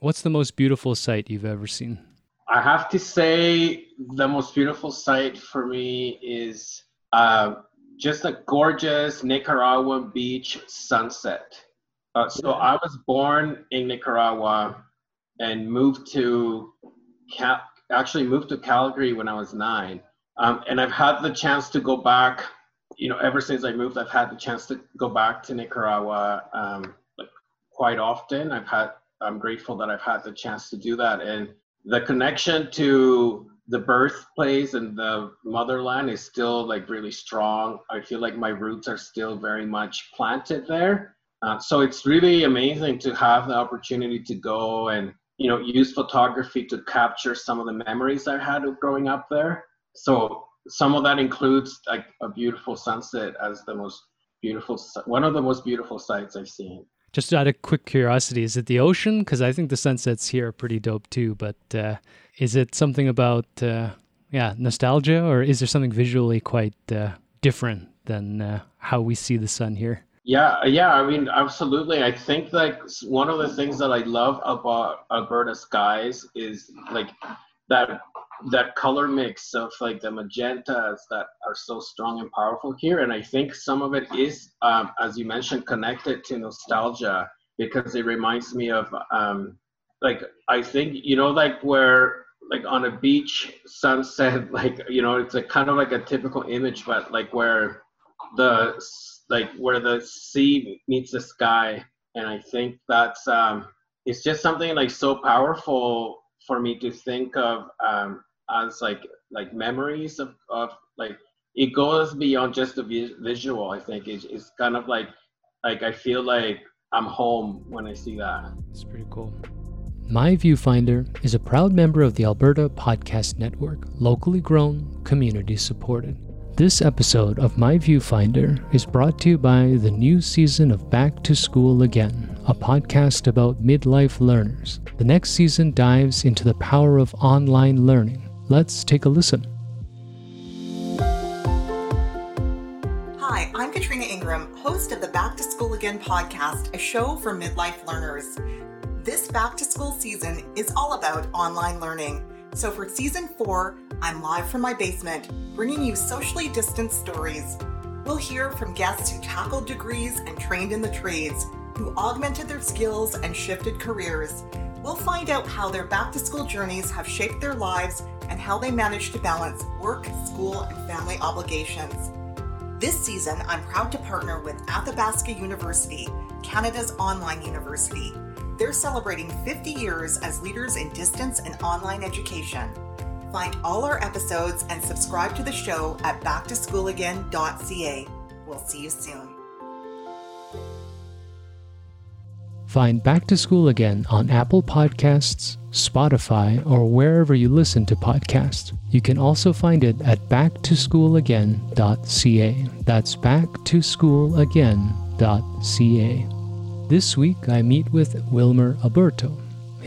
What's the most beautiful sight you've ever seen? I have to say the most beautiful sight for me is uh, just a gorgeous Nicaraguan beach sunset. Uh, so I was born in Nicaragua and moved to Cal- actually moved to Calgary when I was nine. Um, and I've had the chance to go back. You know, ever since I moved, I've had the chance to go back to Nicaragua um, like quite often. I've had. I'm grateful that I've had the chance to do that, and the connection to the birthplace and the motherland is still like really strong. I feel like my roots are still very much planted there. Uh, so it's really amazing to have the opportunity to go and you know use photography to capture some of the memories I had of growing up there. So some of that includes like a beautiful sunset as the most beautiful one of the most beautiful sights I've seen. Just out of quick curiosity, is it the ocean? Because I think the sunsets here are pretty dope too. But uh, is it something about uh, yeah nostalgia, or is there something visually quite uh, different than uh, how we see the sun here? Yeah, yeah. I mean, absolutely. I think like one of the things that I love about Alberta skies is like that that color mix of like the magentas that are so strong and powerful here and i think some of it is um, as you mentioned connected to nostalgia because it reminds me of um, like i think you know like where like on a beach sunset like you know it's a kind of like a typical image but like where the like where the sea meets the sky and i think that's um it's just something like so powerful for me to think of um as like like memories of, of like it goes beyond just the visual i think it's, it's kind of like like i feel like i'm home when i see that it's pretty cool my Viewfinder is a proud member of the Alberta Podcast Network, locally grown, community supported. This episode of My Viewfinder is brought to you by the new season of Back to School Again, a podcast about midlife learners. The next season dives into the power of online learning Let's take a listen. Hi, I'm Katrina Ingram, host of the Back to School Again podcast, a show for midlife learners. This back to school season is all about online learning. So for season four, I'm live from my basement, bringing you socially distanced stories. We'll hear from guests who tackled degrees and trained in the trades, who augmented their skills and shifted careers. We'll find out how their back to school journeys have shaped their lives and how they manage to balance work, school, and family obligations. This season, I'm proud to partner with Athabasca University, Canada's online university. They're celebrating 50 years as leaders in distance and online education. Find all our episodes and subscribe to the show at backtoschoolagain.ca. We'll see you soon. Find Back to School Again on Apple Podcasts, Spotify, or wherever you listen to podcasts. You can also find it at backtoschoolagain.ca. That's backtoschoolagain.ca. This week I meet with Wilmer Alberto.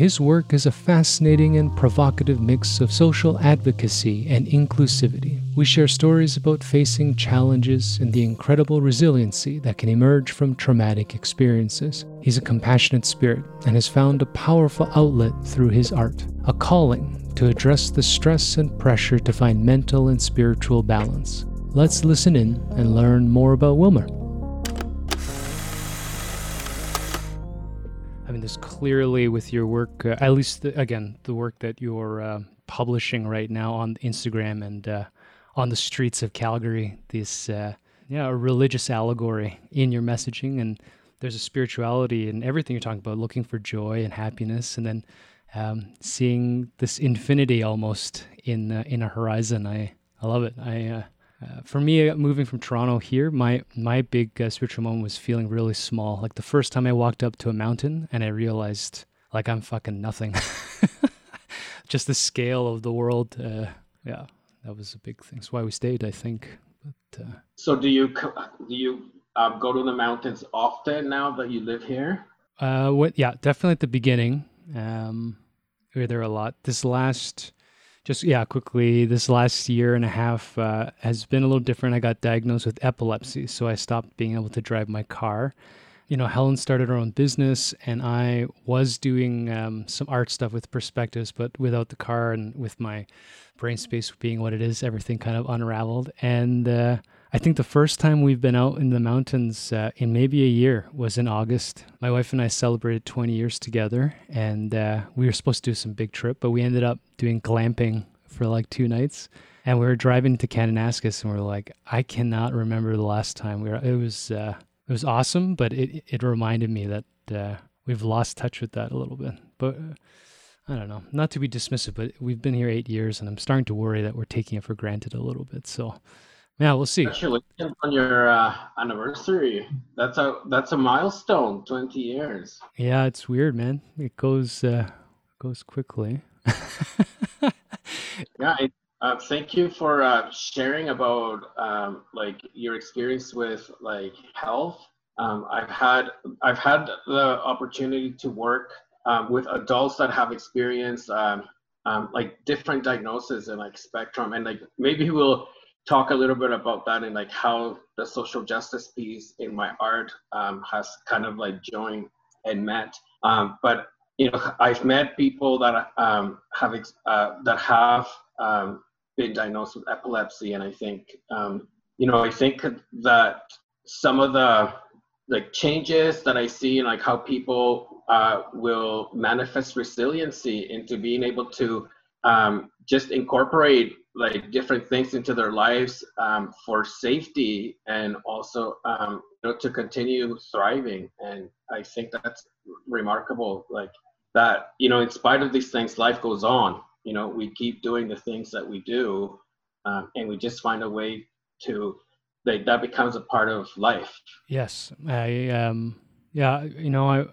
His work is a fascinating and provocative mix of social advocacy and inclusivity. We share stories about facing challenges and the incredible resiliency that can emerge from traumatic experiences. He's a compassionate spirit and has found a powerful outlet through his art, a calling to address the stress and pressure to find mental and spiritual balance. Let's listen in and learn more about Wilmer. Mean, there's clearly with your work, uh, at least the, again, the work that you're uh, publishing right now on Instagram and uh, on the streets of Calgary, this uh, yeah, a religious allegory in your messaging, and there's a spirituality in everything you're talking about, looking for joy and happiness, and then um, seeing this infinity almost in uh, in a horizon. I I love it. I uh, for me, uh, moving from Toronto here, my my big uh, spiritual moment was feeling really small. Like the first time I walked up to a mountain and I realized like I'm fucking nothing. Just the scale of the world. Uh, yeah, that was a big thing. That's why we stayed, I think. But uh, so, do you do you um, go to the mountains often now that you live here? Uh, what? Yeah, definitely at the beginning. Um, we were there a lot. This last, just yeah, quickly. This last year and a half uh, has been a little different. I got diagnosed with epilepsy, so I stopped being able to drive my car. you know, Helen started her own business, and I was doing um, some art stuff with perspectives, but without the car and with my brain space being what it is, everything kind of unraveled. And uh, I think the first time we've been out in the mountains uh, in maybe a year was in August. My wife and I celebrated 20 years together, and uh, we were supposed to do some big trip, but we ended up doing glamping for like two nights. And we were driving to Kananaskis, and we are like, I cannot remember the last time we were. It was uh, it was awesome, but it it reminded me that uh, we've lost touch with that a little bit. But uh, I don't know, not to be dismissive, but we've been here eight years, and I'm starting to worry that we're taking it for granted a little bit. So yeah, we'll see. Actually, on your uh, anniversary, that's a that's a milestone. Twenty years. Yeah, it's weird, man. It goes uh, goes quickly. yeah, it, uh, thank you for uh, sharing about um, like your experience with like health. Um, I've had I've had the opportunity to work um, with adults that have experienced um, um, like different diagnoses and like spectrum, and like maybe we'll talk a little bit about that and like how the social justice piece in my art um, has kind of like joined and met. Um, but you know, I've met people that um, have uh, that have um, been diagnosed with epilepsy, and I think um, you know, I think that some of the like changes that I see and like how people uh, will manifest resiliency into being able to um, just incorporate like different things into their lives um, for safety and also um, you know, to continue thriving. And I think that's remarkable. Like that, you know, in spite of these things, life goes on. You know, we keep doing the things that we do, um, and we just find a way to like that becomes a part of life. Yes, I um, yeah, you know, I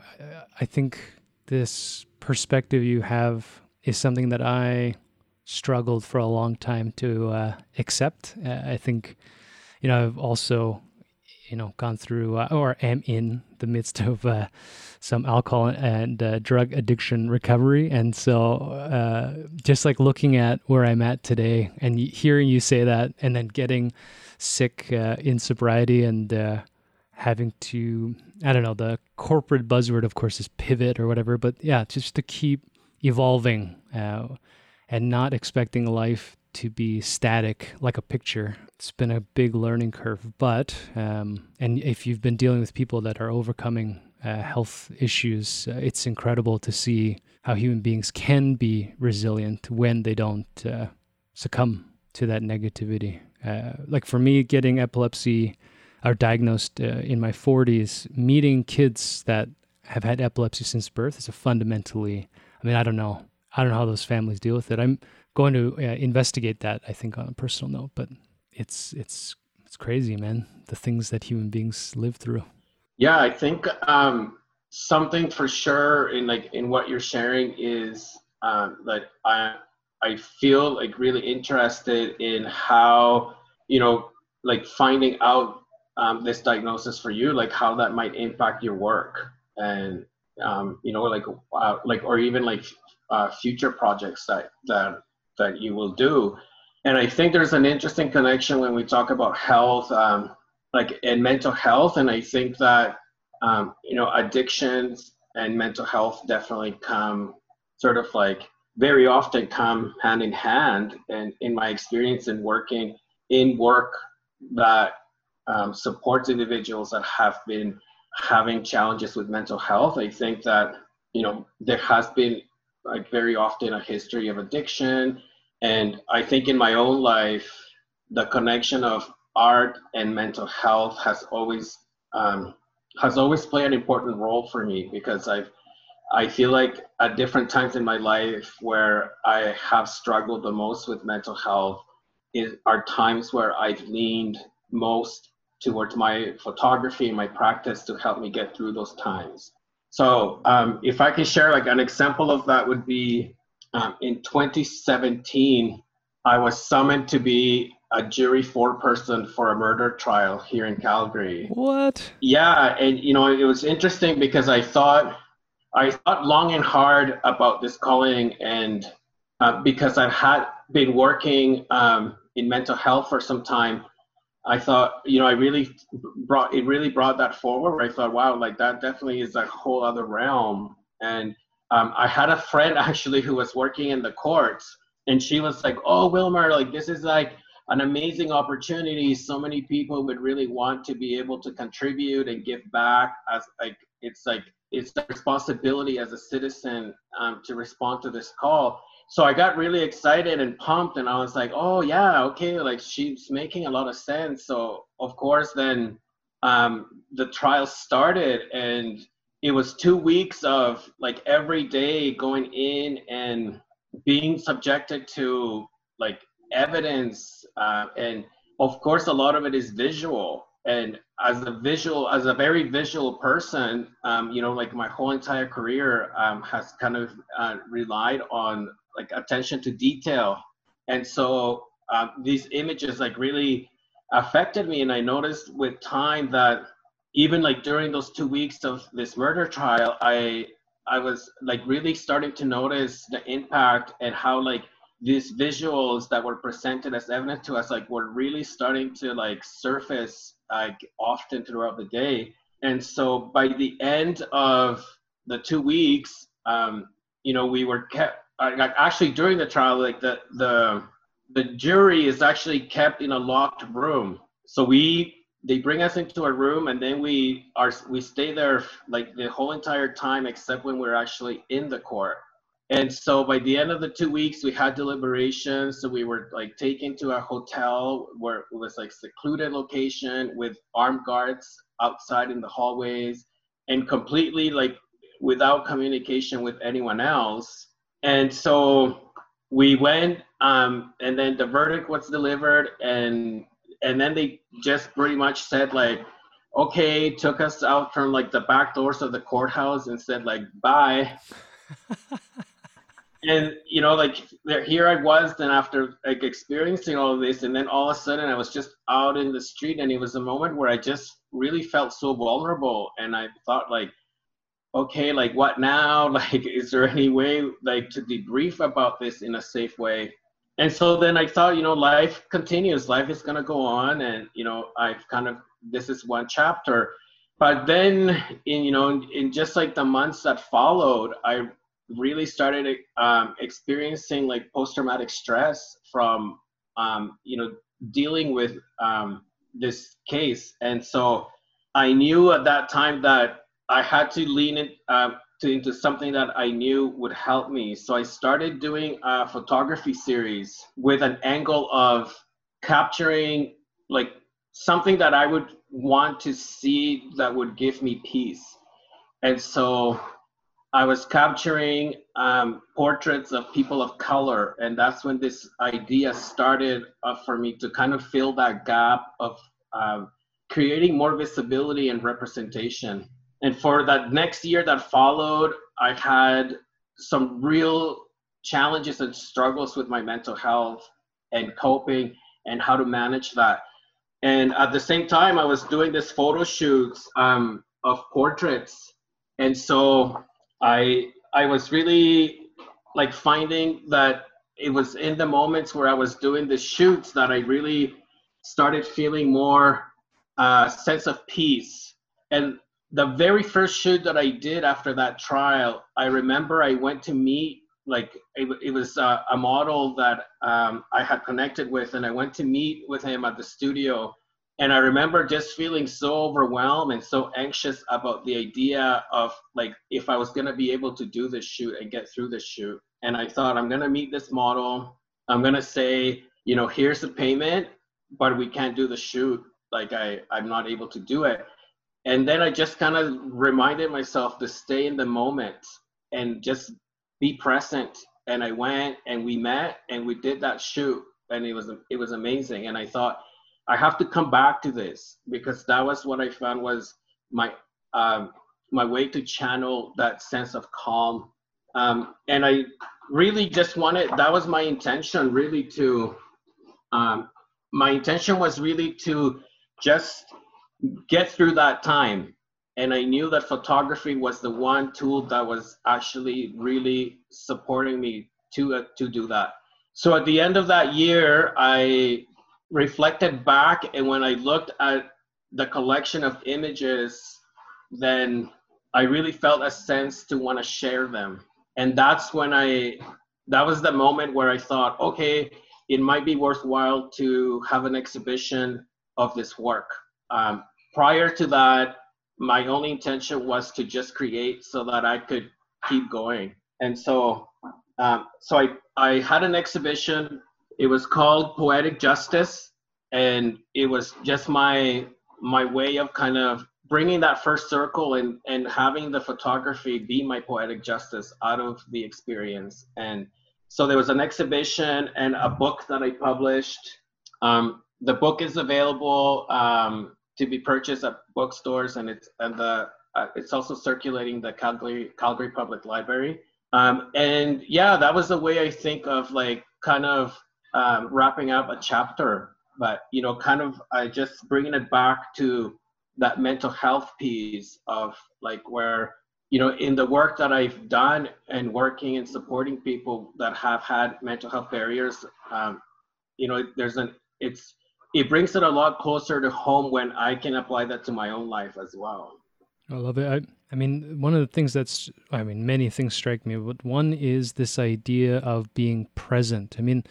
I think this perspective you have is something that I struggled for a long time to uh, accept. Uh, I think, you know, I've also, you know, gone through uh, or am in the midst of uh, some alcohol and uh, drug addiction recovery. And so, uh, just like looking at where I'm at today and hearing you say that, and then getting sick in sobriety and having to, I don't know, the corporate buzzword, of course, is pivot or whatever, but yeah, just to keep evolving and not expecting life to be static like a picture. It's been a big learning curve, but um, and if you've been dealing with people that are overcoming uh, health issues, uh, it's incredible to see how human beings can be resilient when they don't uh, succumb to that negativity. Uh, like for me, getting epilepsy or diagnosed uh, in my 40s, meeting kids that have had epilepsy since birth is a fundamentally, I mean, I don't know I don't know how those families deal with it. I'm going to uh, investigate that. I think on a personal note, but it's it's it's crazy, man. The things that human beings live through. Yeah, I think um, something for sure in like in what you're sharing is um, that I I feel like really interested in how you know like finding out um, this diagnosis for you, like how that might impact your work and um, you know like uh, like or even like uh, future projects that that that you will do. And I think there's an interesting connection when we talk about health, um, like and mental health. And I think that um, you know addictions and mental health definitely come sort of like very often come hand in hand. And in my experience in working in work that um, supports individuals that have been having challenges with mental health, I think that you know there has been like very often a history of addiction. And I think in my own life, the connection of art and mental health has always um, has always played an important role for me because I've I feel like at different times in my life where I have struggled the most with mental health is are times where I've leaned most towards my photography and my practice to help me get through those times. So um, if I can share like an example of that would be um, in 2017, I was summoned to be a jury foreperson for a murder trial here in Calgary. What? Yeah, and you know it was interesting because I thought I thought long and hard about this calling, and uh, because I've had been working um, in mental health for some time, I thought, you know, I really brought it really brought that forward. I thought, wow, like that definitely is a whole other realm. And um, I had a friend actually who was working in the courts, and she was like, "Oh, Wilmer, like this is like an amazing opportunity. So many people would really want to be able to contribute and give back. As like it's like it's the responsibility as a citizen um, to respond to this call." So I got really excited and pumped, and I was like, "Oh yeah, okay, like she's making a lot of sense." So of course, then um, the trial started, and it was two weeks of like every day going in and being subjected to like evidence, uh, and of course, a lot of it is visual. And as a visual, as a very visual person, um, you know, like my whole entire career um, has kind of uh, relied on like attention to detail. And so um, these images like really affected me. And i noticed with time that even like during those two weeks of this murder trial i i was like really starting to notice the impact and how like these visuals that were presented as evidence to us like were really starting to like surface like often throughout the day. And so by the end of the two weeks um, you know we were kept Uh, like actually during the trial, like the the the jury is actually kept in a locked room. So we they bring us into a room and then we are we stay there like the whole entire time except when we're actually in the court. And so by the end of the two weeks, we had deliberations. So we were like taken to a hotel where it was like secluded location with armed guards outside in the hallways and completely like without communication with anyone else and so we went um, and then the verdict was delivered and and then they just pretty much said like okay took us out from like the back doors of the courthouse and said like bye. And you know like there, here i was then after like experiencing all of this and then all of a sudden i was just out in the street and it was a moment where i just really felt so vulnerable and i thought like okay, like what now? Like, is there any way like to debrief about this in a safe way? And so then I thought, you know, life continues. Life is gonna go on, and you know, I've kind of this is one chapter. But then, in you know, in just like the months that followed, I really started um, experiencing like post-traumatic stress from um, you know dealing with um, this case, and so I knew at that time that I had to lean it uh, to, into something that I knew would help me. So I started doing a photography series with an angle of capturing like something that I would want to see that would give me peace. And so I was capturing um, portraits of people of color, and that's when this idea started uh, for me to kind of fill that gap of uh, creating more visibility and representation and for that next year that followed i had some real challenges and struggles with my mental health and coping and how to manage that. And at the same time i was doing this photo shoots um, of portraits. And so i i was really like finding that it was in the moments where i was doing the shoots that i really started feeling more uh, sense of peace. And the very first shoot that I did after that trial, I remember I went to meet like it, it was uh, a model that um, I had connected with, and I went to meet with him at the studio. And I remember just feeling so overwhelmed and so anxious about the idea of like if I was gonna be able to do this shoot and get through this shoot. And I thought I'm gonna meet this model. I'm gonna say, you know, here's the payment, but we can't do the shoot. Like I, I'm not able to do it and then I just kind of reminded myself to stay in the moment and just be present. And I went and we met and we did that shoot, and it was it was amazing. And I thought I have to come back to this because that was what I found was my um, my way to channel that sense of calm. Um, and I really just wanted that was my intention, really to um, my intention was really to just get through that time. And I knew that photography was the one tool that was actually really supporting me to uh, to do that. So at the end of that year, I reflected back and when I looked at the collection of images, then I really felt a sense to want to share them. And that's when I, that was the moment where I thought, okay, it might be worthwhile to have an exhibition of this work. Um, prior to that, my only intention was to just create so that I could keep going. And so, um, so I, I had an exhibition. It was called Poetic Justice, and it was just my my way of kind of bringing that first circle and and having the photography be my poetic justice out of the experience and so there was an exhibition and a book that i published um, the book is available um, to be purchased at bookstores and it's and the uh, it's also circulating the calgary calgary public library. Um, and yeah that was the way i think of like kind of um, wrapping up a chapter. But you know kind of i just bringing it back to that mental health piece of like where you know in the work that i've done and working and supporting people that have had mental health barriers um, you know there's an it's it brings it a lot closer to home when i can apply that to my own life as well. I love it. I, I mean one of the things that's i mean many things strike me but one is this idea of being present. I mean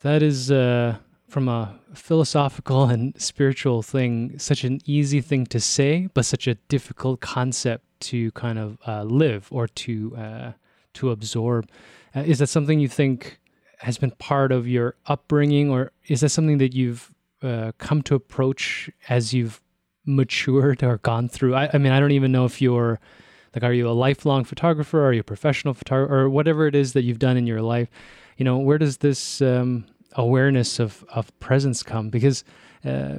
that is uh from a philosophical and spiritual thing, such an easy thing to say, but such a difficult concept to kind of uh, live or to uh, to absorb. Uh, is that something you think has been part of your upbringing, or is that something that you've uh, come to approach as you've matured or gone through? I, I mean, I don't even know if you're like, are you a lifelong photographer? Are you a professional photographer, or whatever it is that you've done in your life? You know, where does this um, awareness of of presence come because uh,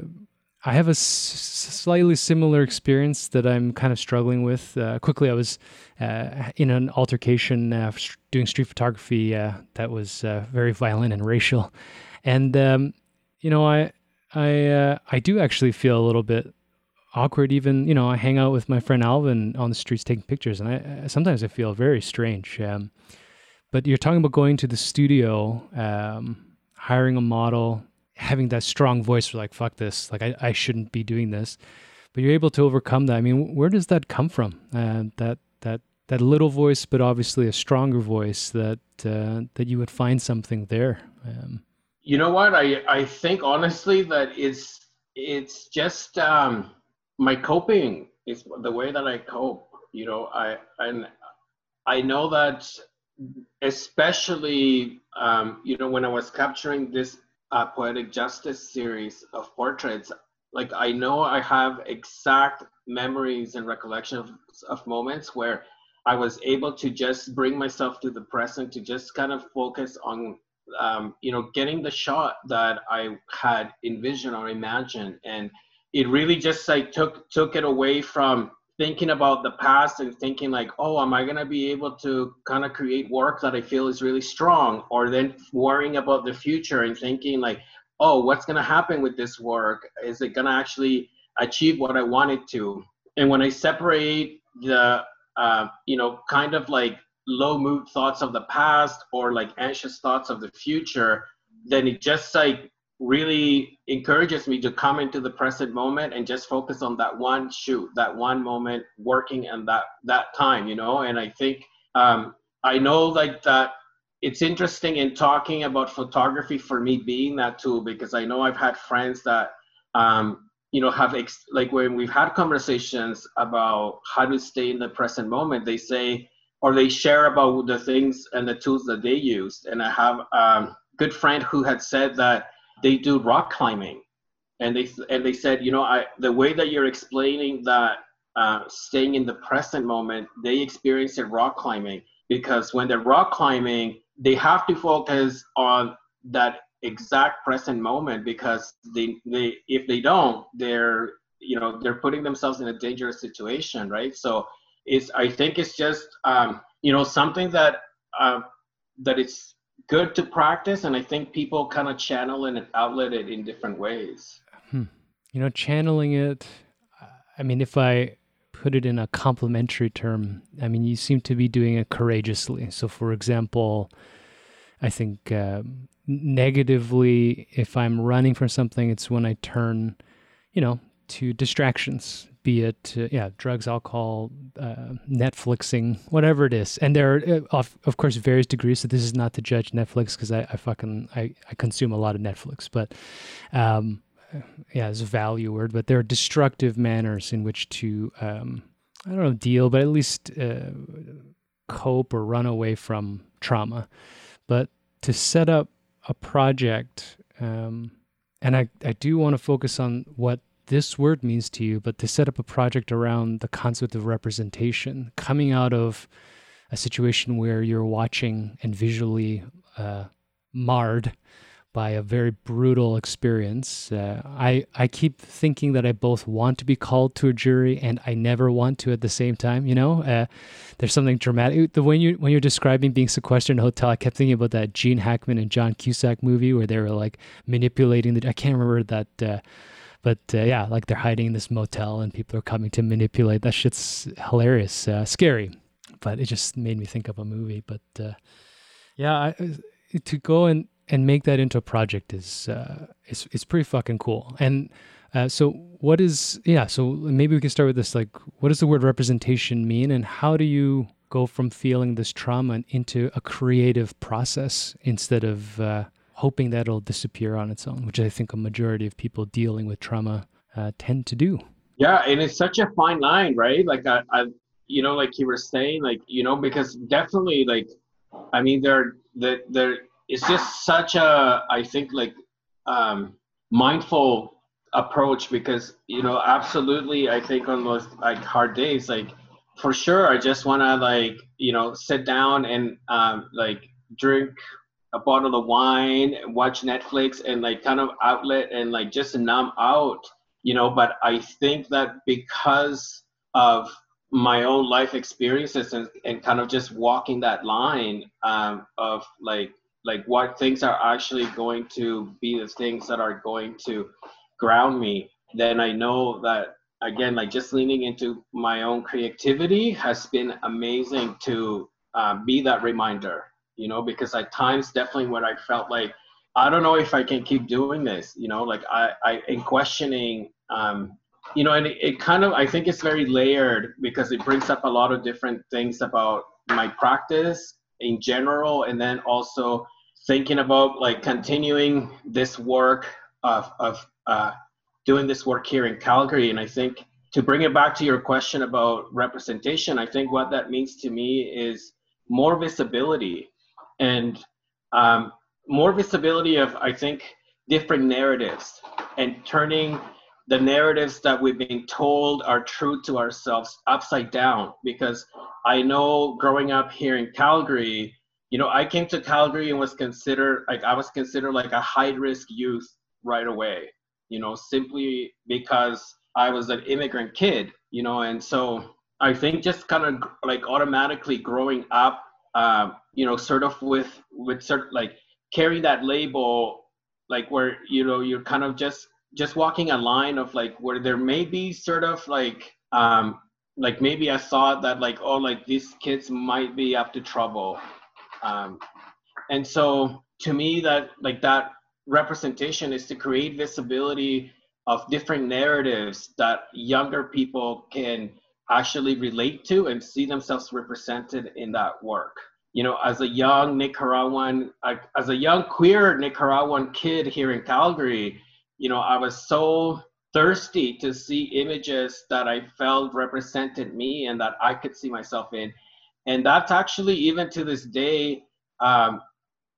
I have a s- slightly similar experience that I'm kind of struggling with. Uh, quickly, I was uh, in an altercation uh, doing street photography uh, that was uh, very violent and racial, and um, you know, I I I do actually feel a little bit awkward. Even you know, I hang out with my friend Alvin on the streets taking pictures, and I sometimes I feel very strange. Um, but you're talking about going to the studio. Um, hiring a model, having that strong voice for like, fuck this, like I, I shouldn't be doing this. But you're able to overcome that. I mean, where does that come from? Uh, that that that little voice, but obviously a stronger voice that uh, that you would find something there. Um, you know what? I I think honestly that it's it's just um, my coping is the way that I cope. You know, I and I know that especially um, you know when I was capturing this uh, poetic justice series of portraits, like I know I have exact memories and recollections of, of moments where I was able to just bring myself to the present to just kind of focus on um, you know getting the shot that I had envisioned or imagined. And it really just like took took it away from thinking about the past and thinking like oh am i going to be able to kind of create work that i feel is really strong? Or then worrying about the future and thinking like oh what's going to happen with this work? Is it going to actually achieve what i wanted to? And when i separate the uh, you know kind of like low mood thoughts of the past or like anxious thoughts of the future then it just like really encourages me to come into the present moment and just focus on that one shoot that one moment working and that that time you know? And i think um, i know like that it's interesting in talking about photography for me being that tool because i know i've had friends that um, you know have ex- like when we've had conversations about how to stay in the present moment they say or they share about the things and the tools that they used. And i have a um, good friend who had said that they do rock climbing, and they and they said, you know, I the way that you're explaining that uh, staying in the present moment, they experience it rock climbing because when they're rock climbing, they have to focus on that exact present moment because they they if they don't, they're you know they're putting themselves in a dangerous situation, right? So it's I think it's just um, you know something that uh, that it's good to practice and i think people kind of channel and outlet it in different ways. Hmm. you know channeling it i mean if i put it in a complimentary term i mean you seem to be doing it courageously. So for example I think um, negatively, if I'm running from something, it's when I turn, you know, to distractions, be it uh, yeah, drugs, alcohol, uh, Netflixing, whatever it is. And there are uh, of, of course various degrees. So this is not to judge Netflix because I, I fucking I, I consume a lot of Netflix, but um, yeah, it's a value word. But there are destructive manners in which to um, I don't know deal, but at least uh, cope or run away from trauma. But to set up a project, um, and I, I do want to focus on what this word means to you, but to set up a project around the concept of representation, coming out of a situation where you're watching and visually uh, marred by a very brutal experience. Uh, I I keep thinking that I both want to be called to a jury and I never want to at the same time. You know, uh, there's something dramatic. The when you when you're describing being sequestered in a hotel, I kept thinking about that Gene Hackman and John Cusack movie where they were like manipulating the. I can't remember that. Uh, but uh, yeah, like they're hiding in this motel and people are coming to manipulate. That shit's hilarious, uh, scary, but it just made me think of a movie. But uh, yeah, I, to go and and make that into a project is uh, is is pretty fucking cool. And uh, so, what is yeah? So maybe we can start with this. Like, what does the word representation mean, and how do you go from feeling this trauma into a creative process instead of uh, hoping that it'll disappear on its own, which I think a majority of people dealing with trauma uh, tend to do. Yeah, and it's such a fine line, right? Like I, I, you know, like you were saying, like you know, because definitely, like, I mean, there, there, there it's just such a i think like um, mindful approach because you know absolutely i think on those like hard days like for sure i just want to like you know sit down and um, like drink a bottle of wine watch netflix and like kind of outlet and like just numb out you know but i think that because of my own life experiences and, and kind of just walking that line um, of like like what things are actually going to be the things that are going to ground me then i know that again like just leaning into my own creativity has been amazing to uh, be that reminder you know because at times definitely when i felt like i don't know if i can keep doing this you know like i i in questioning um you know and it, it kind of i think it's very layered because it brings up a lot of different things about my practice in general and then also thinking about like continuing this work of, of uh, doing this work here in calgary. And i think to bring it back to your question about representation i think what that means to me is more visibility and um, more visibility of i think different narratives and turning the narratives that we've been told are true to ourselves upside down. Because i know growing up here in calgary you know i came to calgary and was considered like i was considered like a high risk youth right away you know simply because i was an immigrant kid you know and so i think just kind of like automatically growing up um, you know sort of with with certain like carrying that label like where you know you're kind of just just walking a line of like where there may be sort of like um like maybe I thought that like oh like these kids might be up to trouble, um, and so to me that like that representation is to create visibility of different narratives that younger people can actually relate to and see themselves represented in that work. You know, as a young Nicaraguan, as a young queer Nicaraguan kid here in Calgary, you know, I was so thirsty to see images that I felt represented me and that I could see myself in. And that's actually, even to this day, um,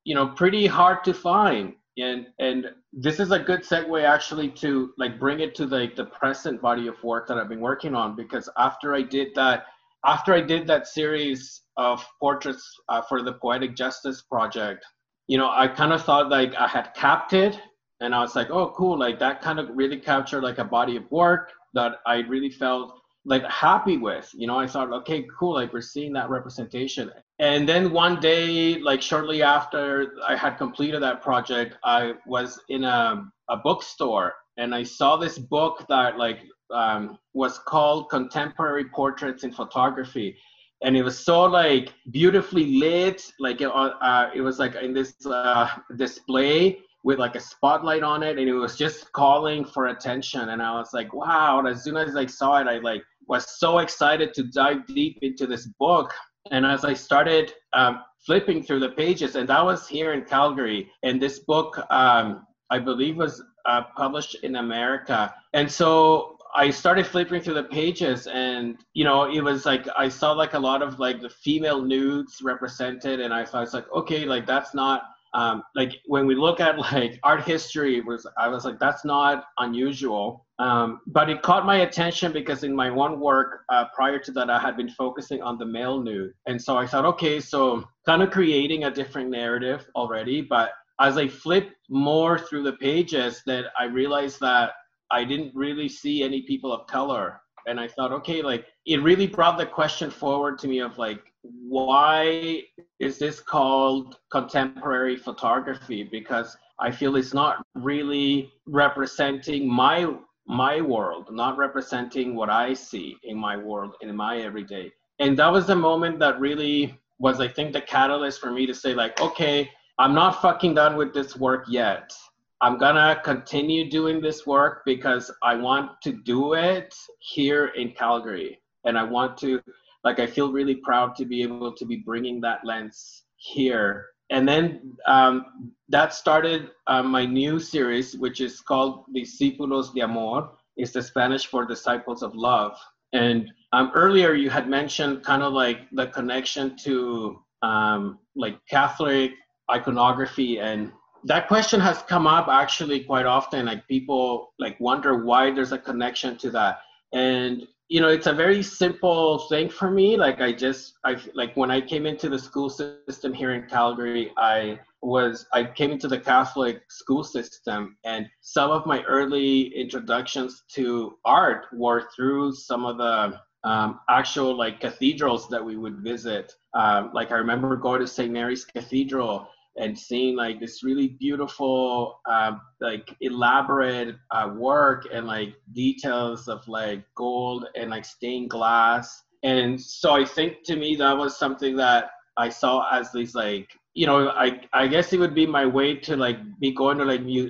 you know, pretty hard to find. And, and this is a good segue actually to like bring it to the, the present body of work that I've been working on because after I did that, after I did that series of portraits uh, for the Poetic Justice Project, you know, I kind of thought like I had capped it and I was like, oh, cool. Like that kind of really captured like a body of work that I really felt like happy with. You know, I thought, okay, cool. Like we're seeing that representation. And then one day, like shortly after I had completed that project, I was in a, a bookstore and I saw this book that like um, was called Contemporary Portraits in Photography. and it was so like beautifully lit like it, uh, it was like in this uh, display with like a spotlight on it and it was just calling for attention. And i was like wow. And as soon as i saw it i like was so excited to dive deep into this book and as i started um, flipping through the pages and that was here in calgary and this book um, i believe was uh, published in america. And so I started flipping through the pages and you know it was like I saw like a lot of like the female nudes represented and I thought it's like okay like that's not um, like when we look at like art history was I was like that's not unusual. Um, but it caught my attention because in my one work uh, prior to that I had been focusing on the male nude. And so I thought okay so kind of creating a different narrative already. But as I flipped more through the pages that I realized that I didn't really see any people of color. And I thought, okay, like it really brought the question forward to me of like, why is this called contemporary photography? Because I feel it's not really representing my my world, not representing what I see in my world in my everyday. And that was the moment that really was, I think, the catalyst for me to say, like, okay, I'm not fucking done with this work yet. I'm gonna continue doing this work because I want to do it here in Calgary, and I want to, like, I feel really proud to be able to be bringing that lens here. And then um, that started uh, my new series, which is called Discípulos de Amor. It's the Spanish for Disciples of Love. And um, earlier you had mentioned kind of like the connection to um, like Catholic iconography and that question has come up actually quite often like people like wonder why there's a connection to that and you know it's a very simple thing for me. Like i just i like when i came into the school system here in calgary i was i came into the catholic school system and some of my early introductions to art were through some of the um, actual like cathedrals that we would visit. Um, like i remember going to st mary's cathedral and seeing like this really beautiful uh, like elaborate uh, work and like details of like gold and like stained glass. And so i think to me that was something that i saw as this like you know i i guess it would be my way to like be going to like mu-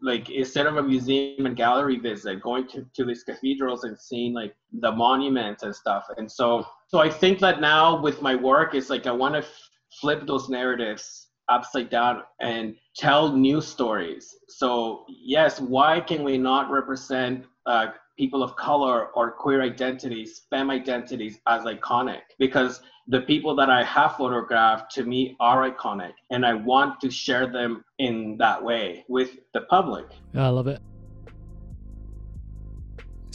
like instead of a museum and gallery visit going to, to these cathedrals and seeing like the monuments and stuff. And so so i think that now with my work it's like i want to flip those narratives upside down and tell new stories. So, yes, why can we not represent uh, people of color or queer identities, femme identities as iconic? Because the people that I have photographed to me are iconic, and I want to share them in that way with the public. I love it.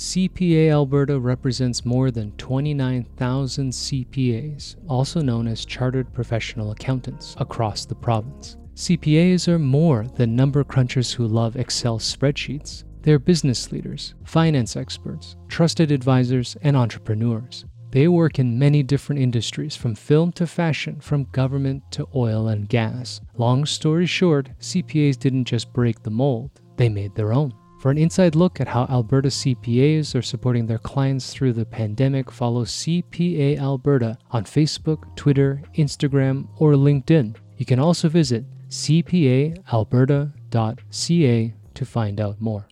CPA Alberta represents more than 29,000 CPAs, also known as Chartered Professional Accountants, across the province. CPAs are more than number crunchers who love Excel spreadsheets. They're business leaders, finance experts, trusted advisors, and entrepreneurs. They work in many different industries from film to fashion, from government to oil and gas. Long story short, CPAs didn't just break the mold, they made their own. For an inside look at how Alberta CPAs are supporting their clients through the pandemic, follow CPA Alberta on Facebook, Twitter, Instagram, or LinkedIn. You can also visit cpaalberta.ca to find out more.